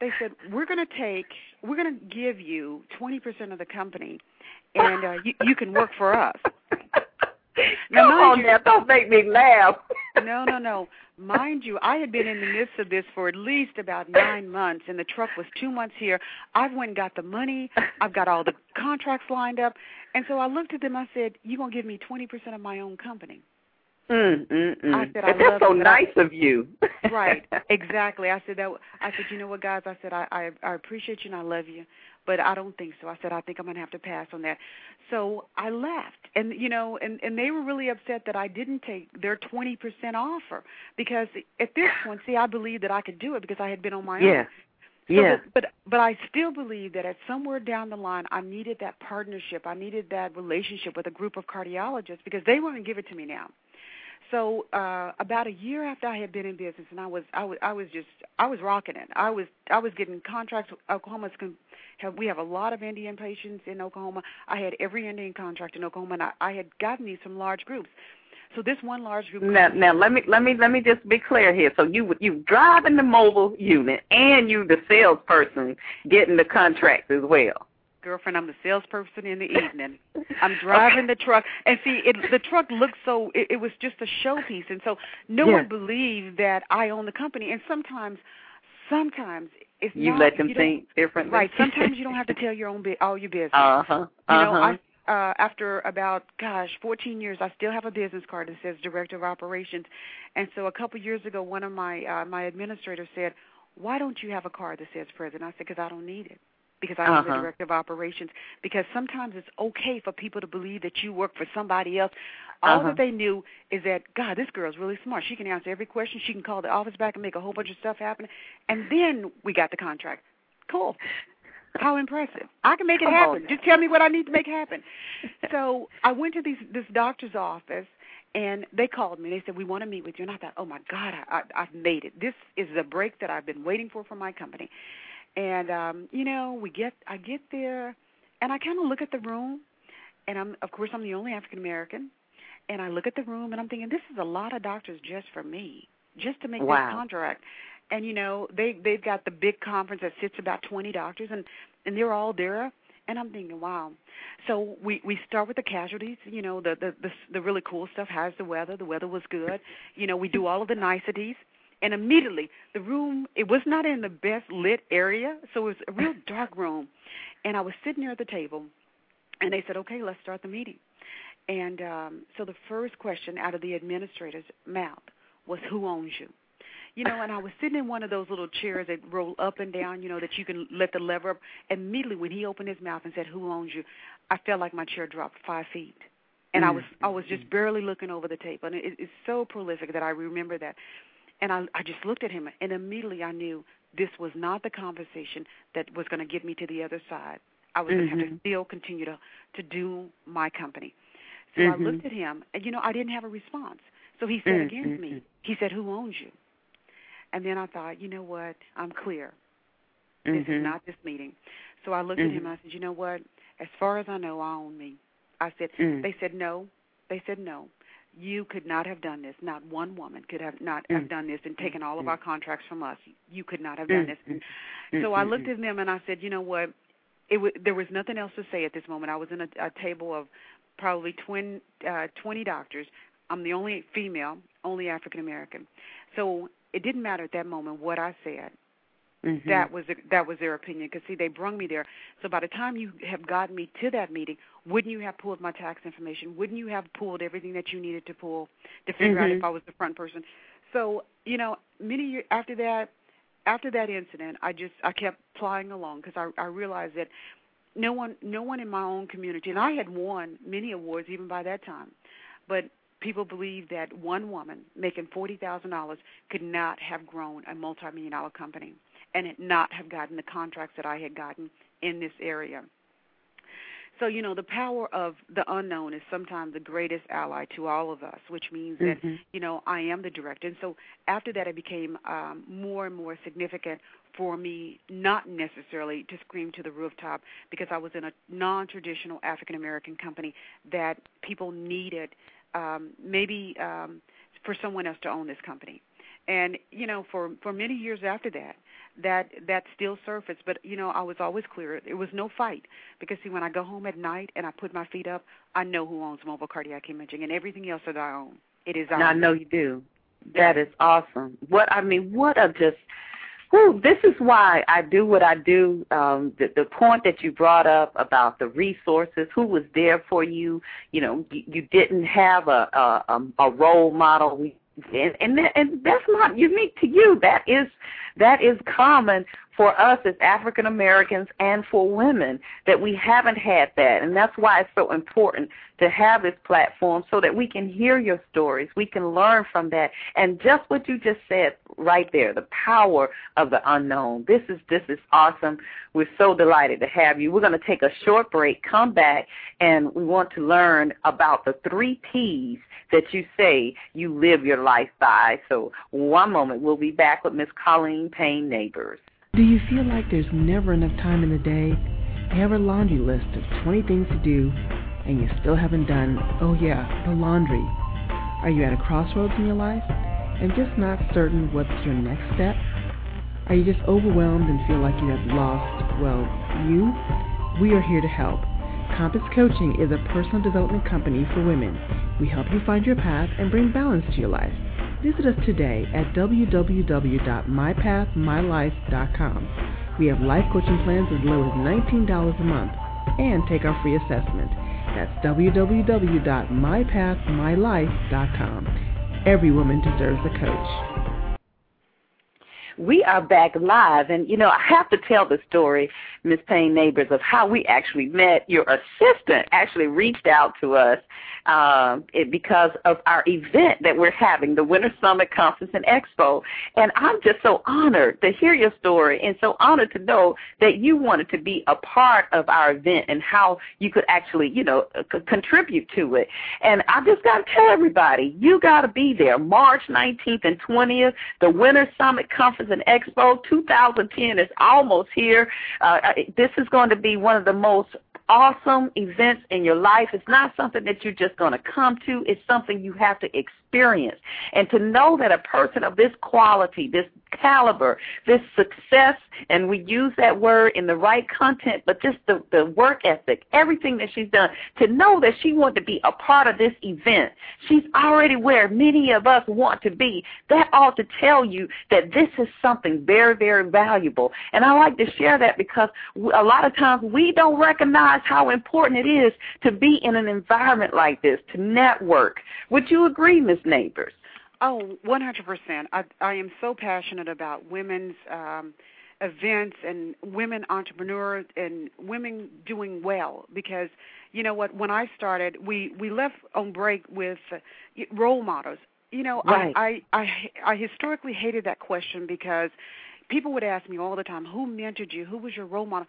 they said we're going to take we're going to give you 20% of the company and uh, you you can work for us. Now, Come on you, now, don't make me laugh. no, no, no. Mind you, I had been in the midst of this for at least about nine months, and the truck was two months here. I've went and got the money. I've got all the contracts lined up, and so I looked at them. I said, "You gonna give me twenty percent of my own company?" Mm, mm, mm. I said, That's I love so you, nice I, of you. right, exactly. I said that. I said, you know what, guys? I said I, I I appreciate you and I love you, but I don't think so. I said I think I'm gonna have to pass on that. So I left, and you know, and and they were really upset that I didn't take their 20% offer because at this point, see, I believed that I could do it because I had been on my yeah. own. So yeah. But, but but I still believe that at somewhere down the line, I needed that partnership. I needed that relationship with a group of cardiologists because they to give it to me now. So uh about a year after I had been in business, and I was I was I was just I was rocking it. I was I was getting contracts. Oklahoma's con- have we have a lot of Indian patients in Oklahoma. I had every Indian contract in Oklahoma, and I, I had gotten these from large groups. So this one large group. Now, now let me let me let me just be clear here. So you you driving the mobile unit, and you the salesperson getting the contracts as well girlfriend. I'm the salesperson in the evening. I'm driving okay. the truck, and see, it, the truck looked so. It, it was just a showpiece, and so no yeah. one believed that I own the company. And sometimes, sometimes it's you not, let them you think differently. Right. Sometimes you don't have to tell your own all your business. Uh huh. Uh-huh. You know, I uh, after about gosh 14 years i still have a business card that says director of operations and so a couple years ago one of my uh, my administrators said why don't you have a card that says president i said because i don't need it because I'm uh-huh. the director of operations. Because sometimes it's okay for people to believe that you work for somebody else. All uh-huh. that they knew is that God, this girl's really smart. She can answer every question. She can call the office back and make a whole bunch of stuff happen. And then we got the contract. Cool. How impressive! I can make it happen. Just tell me what I need to make happen. so I went to these this doctor's office, and they called me. They said we want to meet with you, and I thought, oh my God, I, I, I've made it. This is the break that I've been waiting for from my company. And um, you know, we get I get there and I kind of look at the room and I'm of course I'm the only African American and I look at the room and I'm thinking this is a lot of doctors just for me, just to make wow. this contract. And you know, they they've got the big conference that sits about 20 doctors and and they're all there and I'm thinking, wow. So we we start with the casualties, you know, the the the, the really cool stuff. How's the weather? The weather was good. You know, we do all of the niceties And immediately, the room, it was not in the best lit area, so it was a real dark room. And I was sitting there at the table, and they said, okay, let's start the meeting. And um, so the first question out of the administrator's mouth was, who owns you? You know, and I was sitting in one of those little chairs that roll up and down, you know, that you can let the lever up. Immediately, when he opened his mouth and said, "Who owns you?" I felt like my chair dropped five feet, and mm-hmm. I was I was just barely looking over the table, and it, it's so prolific that I remember that. And I I just looked at him, and immediately I knew this was not the conversation that was going to get me to the other side. I was mm-hmm. going to have to mm-hmm. still continue to to do my company. So mm-hmm. I looked at him, and you know I didn't have a response. So he said mm-hmm. again to me, he said, "Who owns you?" And then I thought, you know what? I'm clear. This is not this meeting. So I looked at him and I said, you know what? As far as I know, I own me. I said, they said no. They said no you could not have done this. Not one woman could have not mm. have done this and taken all of our contracts from us. You could not have done mm. this. Mm. So I looked at them and I said, you know what? It w- there was nothing else to say at this moment. I was in a, a table of probably twin, uh, 20 doctors. I'm the only female, only African American. So it didn't matter at that moment what I said. Mm-hmm. That was that was their opinion. Because see, they brung me there. So by the time you have gotten me to that meeting, wouldn't you have pulled my tax information? Wouldn't you have pulled everything that you needed to pull to figure mm-hmm. out if I was the front person? So you know, many years after that, after that incident, I just I kept plodding along because I I realized that no one no one in my own community, and I had won many awards even by that time, but people believe that one woman making forty thousand dollars could not have grown a multi-million dollar company and it not have gotten the contracts that I had gotten in this area. So, you know, the power of the unknown is sometimes the greatest ally to all of us, which means that, mm-hmm. you know, I am the director. And so after that, it became um, more and more significant for me not necessarily to scream to the rooftop because I was in a non traditional African American company that people needed um, maybe um, for someone else to own this company. And, you know, for, for many years after that, that that still surfaced. But you know, I was always clear. It was no fight because see, when I go home at night and I put my feet up, I know who owns mobile cardiac imaging and everything else that I own. It is. I know you do. That is awesome. What I mean, what a just. Whew, this is why I do what I do. Um, the, the point that you brought up about the resources, who was there for you. You know, you, you didn't have a, a a role model. We and and, that, and that's not unique to you. That is that is common for us as African Americans and for women that we haven't had that. And that's why it's so important to have this platform so that we can hear your stories. We can learn from that. And just what you just said right there, the power of the unknown. This is this is awesome. We're so delighted to have you. We're going to take a short break, come back, and we want to learn about the three P's that you say you live your life by. So one moment, we'll be back with Miss Colleen Payne Nabors. Do you feel like there's never enough time in the day? You have a laundry list of 20 things to do and you still haven't done, oh yeah, the laundry. Are you at a crossroads in your life and just not certain what's your next step? Are you just overwhelmed and feel like you have lost, well, you? We are here to help. Compass Coaching is a personal development company for women. We help you find your path and bring balance to your life. Visit us today at www.mypathmylife.com. We have life coaching plans as low as $19 a month and take our free assessment. That's www.mypathmylife.com. Every woman deserves a coach. We are back live, and you know I have to tell the story, Miss Payne Nabors, of how we actually met. Your assistant actually reached out to us uh, it, because of our event that we're having, the Winter Summit Conference and Expo. And I'm just so honored to hear your story and so honored to know that you wanted to be a part of our event and how you could actually, you know, c- contribute to it. And I just got to tell everybody, you got to be there March 19th and 20th, the Winter Summit Conference and Expo 2010 is almost here. Uh, this is going to be one of the most awesome events in your life. It's not something that you're just going to come to. It's something you have to experience experience. And to know that a person of this quality, this caliber, this success, and we use that word in the right content, but just the, the work ethic, everything that she's done, to know that she wanted to be a part of this event. She's already where many of us want to be. That ought to tell you that this is something very, very valuable. And I like to share that because a lot of times we don't recognize how important it is to be in an environment like this, to network. Would you agree, Ms. Nabors? Oh, 100%. I, I am so passionate about women's um, events and women entrepreneurs and women doing well because you know what when I started we we left on break with role models. You know, right. I, I I I historically hated that question because people would ask me all the time, "Who mentored you? Who was your role model?"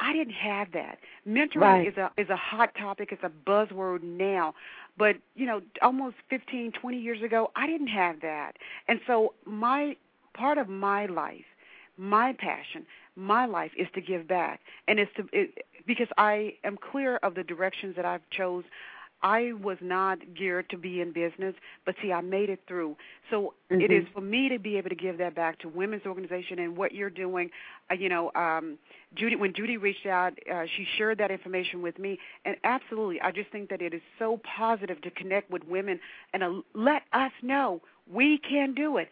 I didn't have that. Mentoring right. is a is a hot topic. It's a buzzword now, but you know, almost 15, 20 years ago, I didn't have that. And so my part of my life, my passion, my life is to give back, and it's to it, because I am clear of the directions that I've chose. I was not geared to be in business, but see, I made it through. So mm-hmm. it is for me to be able to give that back to women's organization and what you're doing. Uh, you know, um, Judy, when Judy reached out, uh, she shared that information with me, and absolutely, I just think that it is so positive to connect with women and uh, let us know we can do it.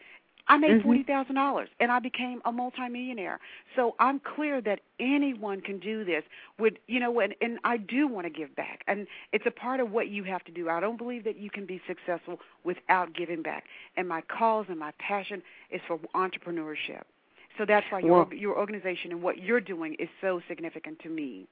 I made mm-hmm. forty thousand dollars, and I became a multimillionaire. So I'm clear that anyone can do this. With you know, and, and I do want to give back, and it's a part of what you have to do. I don't believe that you can be successful without giving back. And my cause and my passion is for entrepreneurship. So that's why your well, your organization and what you're doing is so significant to me.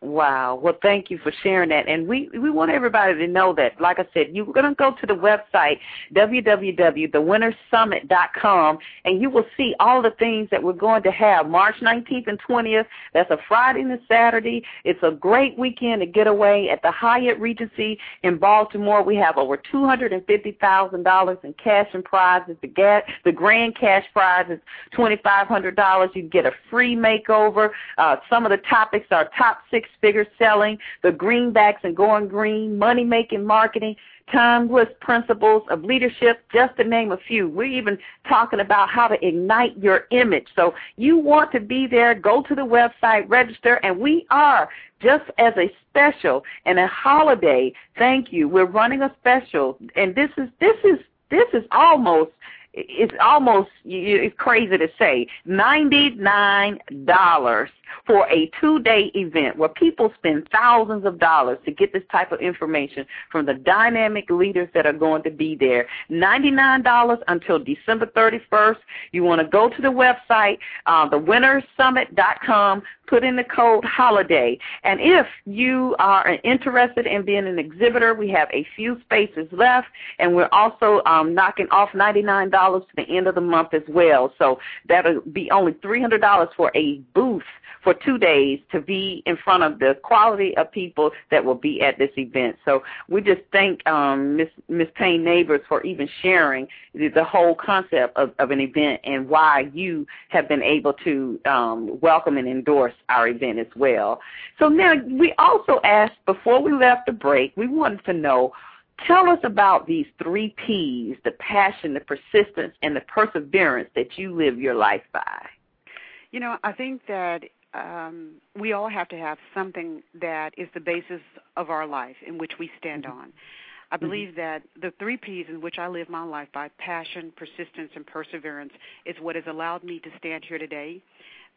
Wow. Well, thank you for sharing that. And we, we want everybody to know that, like I said, you're going to go to the website, www.thewinnersummit.com, and you will see all the things that we're going to have. March 19th and 20th, that's a Friday and a Saturday. It's a great weekend to get away at the Hyatt Regency in Baltimore. We have over $250,000 in cash and prizes. The, ga- the grand cash prize is $2,500. You get a free makeover. Uh, some of the topics are top six six-figure selling, the greenbacks and going green, money-making marketing, timeless principles of leadership, just to name a few. We're even talking about how to ignite your image. So you want to be there, go to the website, register, and we are just as a special and a holiday. Thank you. We're running a special, and this is this is this is almost it's almost it's crazy to say ninety nine dollars for a two day event where people spend thousands of dollars to get this type of information from the dynamic leaders that are going to be there. ninety nine dollars until December thirty first. You want to go to the website, uh, thewinnersummit.com, put in the code holiday. And if you are interested in being an exhibitor, we have a few spaces left, and we're also um, knocking off $99 to the end of the month as well. So that'll be only $300 for a booth for two days to be in front of the quality of people that will be at this event. So we just thank um, Miss Miss Payne Nabors for even sharing the, the whole concept of, of an event and why you have been able to um, welcome and endorse our event as well. So now we also asked before we left the break, we wanted to know Tell us about these three P's the passion, the persistence, and the perseverance that you live your life by. You know, I think that um, we all have to have something that is the basis of our life in which we stand mm-hmm. on. I mm-hmm. believe mm-hmm. that the three P's in which I live my life by passion, persistence, and perseverance is what has allowed me to stand here today.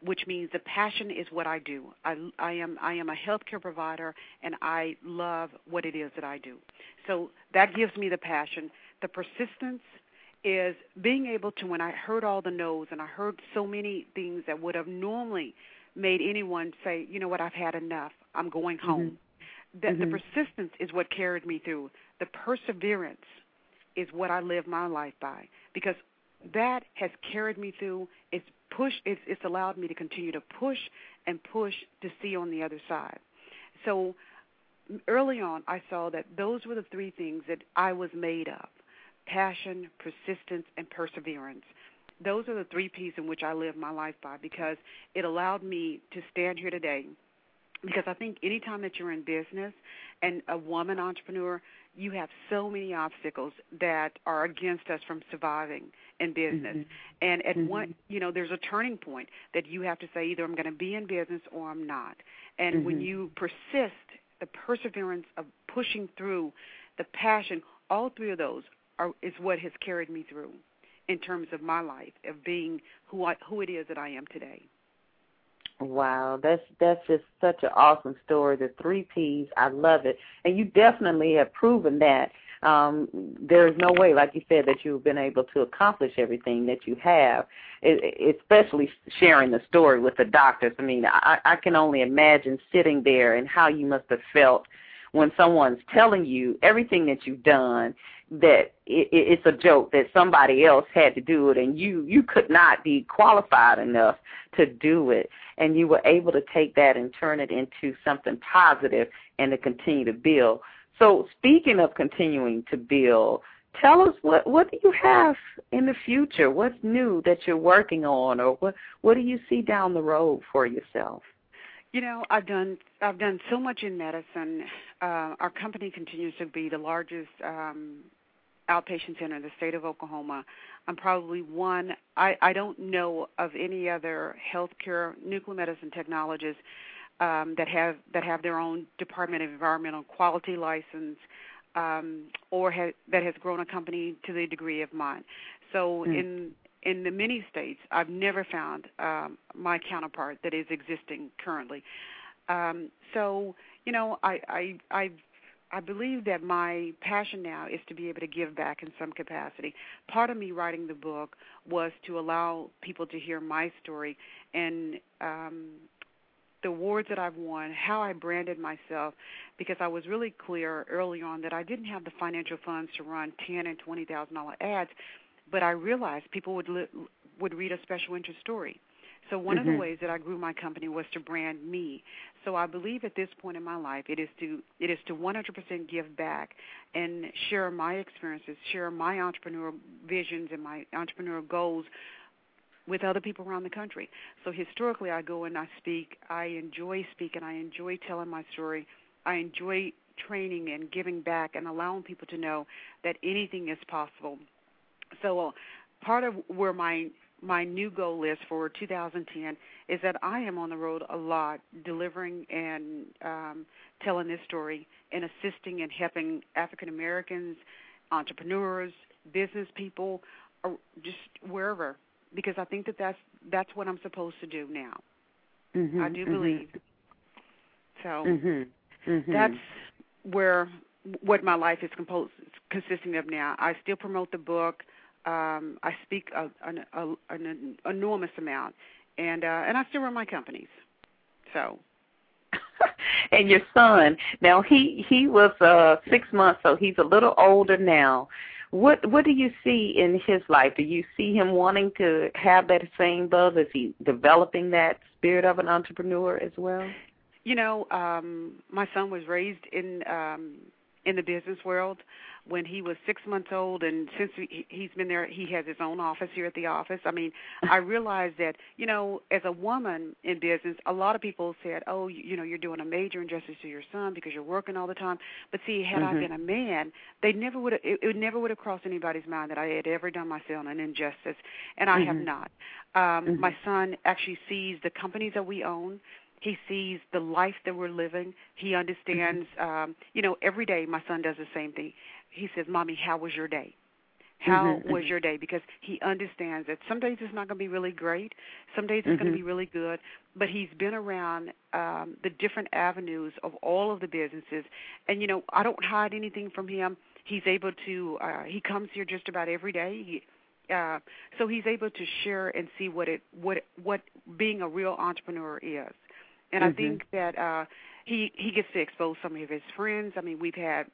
Which means the passion is what I do. I, I am I am a healthcare provider, and I love what it is that I do. So that gives me the passion. The persistence is being able to when I heard all the no's and I heard so many things that would have normally made anyone say, you know what, I've had enough. I'm going mm-hmm. home. Mm-hmm. The, mm-hmm. the persistence is what carried me through. The perseverance is what I live my life by because that has carried me through. It's pushed. It's, it's allowed me to continue to push and push to see on the other side. So early on, I saw that those were the three things that I was made of: passion, persistence, and perseverance those are the three P's in which I live my life by because it allowed me to stand here today. Because I think anytime that you're in business and a woman entrepreneur, you have so many obstacles that are against us from surviving in business. Mm-hmm. And at Mhm. one, you know, there's a turning point that you have to say either I'm going to be in business or I'm not. And when Mhm. you persist, the perseverance of pushing through, the passion, all three of those are is what has carried me through in terms of my life of being who I who it is that I am today. Wow, that's that's just such an awesome story. The three P's, I love it, and you definitely have proven that. Um, there is no way, like you said, that you've been able to accomplish everything that you have, especially sharing the story with the doctors. I mean, I, I can only imagine sitting there and how you must have felt when someone's telling you everything that you've done that it, it's a joke that somebody else had to do it and you you could not be qualified enough to do it and you were able to take that and turn it into something positive and to continue to build so speaking of continuing to build tell us what what do you have in the future what's new that you're working on or what what do you see down the road for yourself You know, I've done I've done so much in medicine. Uh, our company continues to be the largest um, outpatient center in the state of Oklahoma. I'm probably one. I, I don't know of any other healthcare nuclear medicine technologists um, that have that have their own Department of Environmental Quality license um, or ha- that has grown a company to the degree of mine. So Mm. in in the many states, I've never found um, my counterpart that is existing currently. Um, so you know, I I I I believe that my passion now is to be able to give back in some capacity. Part of me writing the book was to allow people to hear my story and um, the awards that I've won, how I branded myself, because I was really clear early on that I didn't have the financial funds to run ten and twenty thousand dollar ads, but I realized people would li- would read a special interest story. So one of the Mhm. ways that I grew my company was to brand me. So I believe at this point in my life it is to it is to 100% give back and share my experiences, share my entrepreneurial visions and my entrepreneurial goals with other people around the country. So historically I go and I speak. I enjoy speaking. I enjoy telling my story. I enjoy training and giving back and allowing people to know that anything is possible. So uh, part of where my my new goal is for 2010 is that I am on the road a lot, delivering and um, telling this story and assisting and helping African Americans, entrepreneurs, business people, or just wherever, because I think that that's that's what I'm supposed to do now. mm-hmm. I do believe. So Mhm. Mhm. that's where what my life is composed consisting of now. I still promote the book. Um, I speak a, an, a, an enormous amount, and uh, and I still run my companies. So and your son now he he was uh six months so he's a little older now what what do you see in his life? Do you see him wanting to have that same buzz is he developing that spirit of an entrepreneur as well? You know, um, my son was raised in um, in the business world when he was six months old, and since he, he's been there, he has his own office here at the office. I mean, I realized that you know, as a woman in business, a lot of people said, "Oh, you, you know, you're doing a major injustice to your son because you're working all the time." But see, had I Mhm. been a man, they never would. It, it never would have crossed anybody's mind that I had ever done my son an injustice, and I have Mhm. not. Um, Mhm. My son actually sees the companies that we own he sees the life that we're living he understands um you know every day my son does the same thing he says mommy how was your day how Mhm, was mhm. your day because he understands that some days it's not going to be really great some days it's going Mhm. to be really good but he's been around um the different avenues of all of the businesses and you know i don't hide anything from him he's able to uh he comes here just about every day he uh so he's able to share and see what it what what being a real entrepreneur is and I Mhm. think that uh he he gets to expose some of his friends. I mean, we've had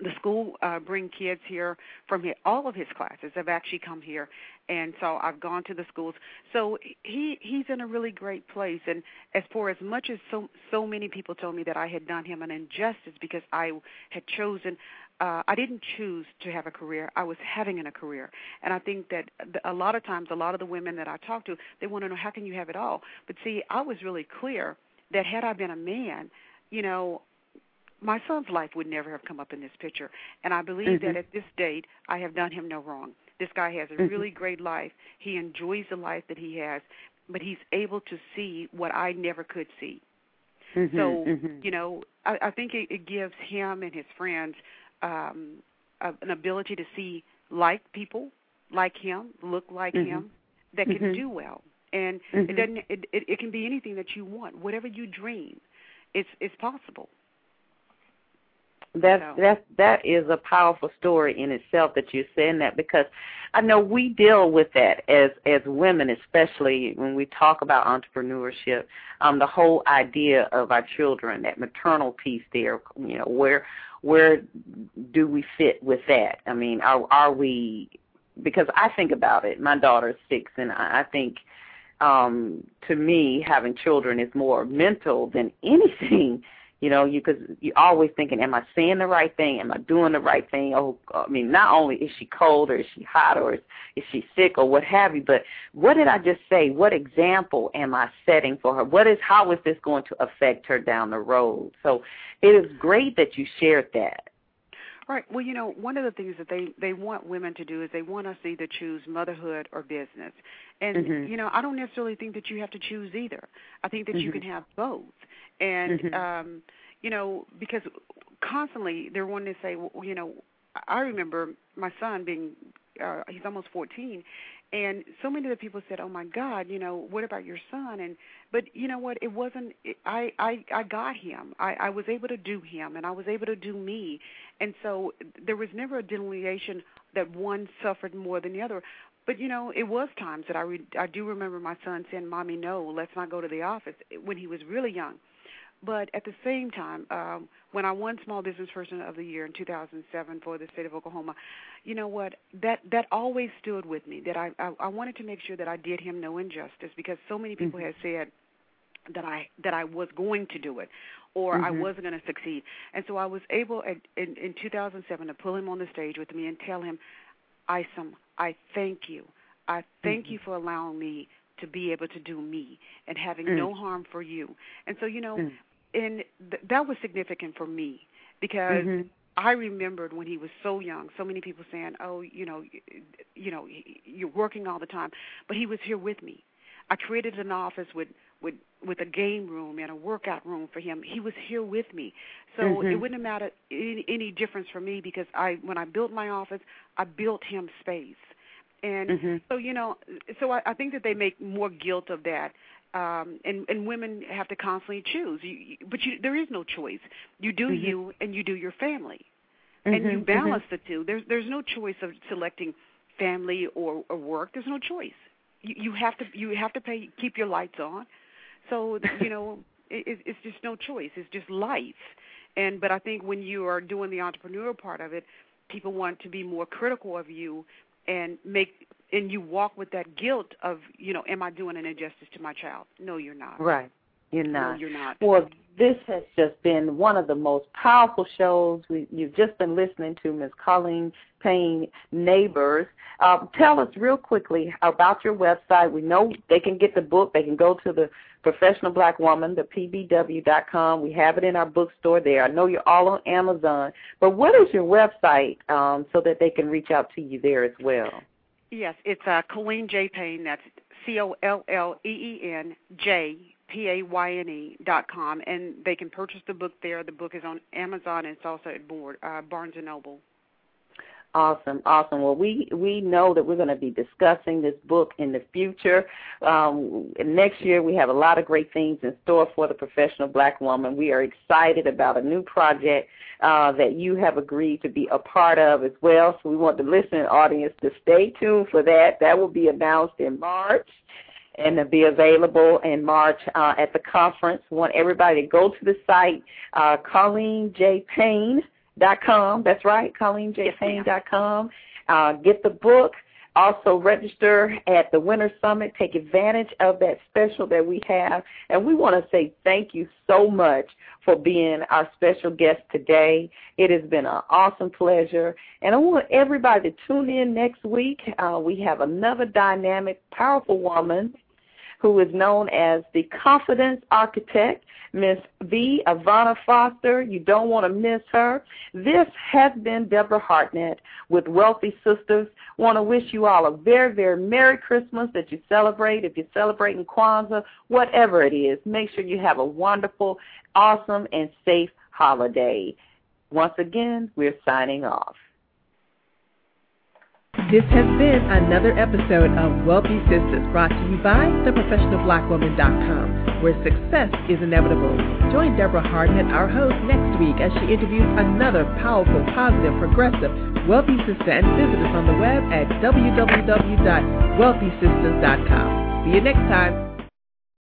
the school uh bring kids here from here. All of his classes have actually come here, and so I've gone to the schools. So he he's in a really great place. And as for as much as so so many people told me that I had done him an injustice because I had chosen. Uh, I didn't choose to have a career. I was having a career, and I think that a lot of times, a lot of the women that I talk to, they want to know how can you have it all. But see, I was really clear that had I been a man, you know, my son's life would never have come up in this picture. And I believe mm-hmm. that at this date, I have done him no wrong. This guy has a mm-hmm. really great life. He enjoys the life that he has, but he's able to see what I never could see. Mm-hmm, so, mm-hmm. you know, I, I think it, it gives him and his friends um, a, an ability to see like people, like him, look like mm-hmm. him, that can mm-hmm. do well. And it doesn't. It, it, it can be anything that you want, whatever you dream. It's it's possible. That's so. that that is a powerful story in itself that you're saying that because I know we deal with that as as women, especially when we talk about entrepreneurship. Um, the whole idea of our children, that maternal piece there, you know, where where do we fit with that? I mean, are are we? Because I think about it. My daughter's six, and I, I think um to me having children is more mental than anything you know, you because you're always thinking, am I saying the right thing? Am I doing the right thing? Oh, I mean, not only is she cold or is she hot or is, is she sick or what have you, but what did I just say? What example am I setting for her? What is how is this going to affect her down the road? So it is great that you shared that. Right. Well, you know, one of the things that they they want women to do is they want us to either choose motherhood or business. And mm-hmm. you know, I don't necessarily think that you have to choose either. I think that mm-hmm. you can have both and mm-hmm. um you know because constantly they're wanting to say well, you know i remember my son being uh he's almost 14 and so many of the people said oh my god you know what about your son and but you know what? It wasn't it, i i i got him. I i was able to do him and i was able to do me. And so there was never a delineation that one suffered more than the other. But you know, it was times that I re- I do remember my son saying, "Mommy, no, let's not go to the office." When he was really young, but at the same time, um, when I won Small Business Person of the Year in 2007 for the state of Oklahoma, you know what? That that always stood with me. That I I, I wanted to make sure that I did him no injustice because so many people mm-hmm. had said that I that I was going to do it or mm-hmm. I wasn't going to succeed. And so I was able at, in in 2007 to pull him on the stage with me and tell him, "Isom, I thank you. I thank mm-hmm. you for allowing me to be able to do me and having mm. no harm for you. And so, you know, mm and th- that was significant for me because mm-hmm. I remembered when he was so young, so many people saying, "Oh, you know, you know, you're working all the time," but he was here with me. I created an office with with with a game room and a workout room for him. He was here with me, so mm-hmm. it wouldn't have mattered any, any difference for me because I when I built my office, I built him space, and mm-hmm. so you know, so I, I think that they make more guilt of that um and and women have to constantly choose. You, but you there is no choice. You do mm-hmm. you and you do your family. Mm-hmm, and you mm-hmm. balance mm-hmm. the two. There's there's no choice of selecting family or or work. There's no choice. You you have to you have to pay keep your lights on. So you know it, it's just no choice. It's just life. And but i think when you are doing the entrepreneur part of it people want to be more critical of you and make and you walk with that guilt of you know am i doing an injustice to my child? No you're not. Right you're not. no, you're not. Well this has just been one of the most powerful shows. We, you've just been listening to ms colleen payne nabors. Um, tell us real quickly about your website. We know they can get the book. They can go to the professional black woman the pbw.com we have it in our bookstore there. I know you're all on amazon. But what is your website um, so that they can reach out to you there as well? Yes, it's uh, Colleen J. Payne. That's C O L L E E N J P A Y N E dot com, and they can purchase the book there. The book is on Amazon and it's also at board, uh, Barnes and Noble. Awesome, awesome. Well, we we know that we're going to be discussing this book in the future. Um, next year, we have a lot of great things in store for the professional black woman. We are excited about a new project uh, that you have agreed to be a part of as well. So we want the listening audience to stay tuned for that. That will be announced in March and to be available in March uh, at the conference. We want everybody to go to the site, uh, Colleen J. Payne dot com. That's right, ColleenJPayne dot com. Uh, get the book. Also register at the Winter Summit. Take advantage of that special that we have. And we want to say thank you so much for being our special guest today. It has been an awesome pleasure. And I want everybody to tune in next week. Uh, we have another dynamic, powerful woman who is known as the Confidence Architect, Miss V. Ivana Foster. You don't want to miss her. This has been Deborah Hardnett with Wealthy Sistas. Want to wish you all a very, very Merry Christmas that you celebrate. If you're celebrating Kwanzaa, whatever it is, make sure you have a wonderful, awesome, and safe holiday. Once again, we're signing off. This has been another episode of Wealthy Sistas brought to you by theprofessionalblackwoman.com, where success is inevitable. Join Deborah Hardnett, our host, next week as she interviews another powerful, positive, progressive, wealthy sister and visit us on the web at www.wealthysistas.com. See you next time.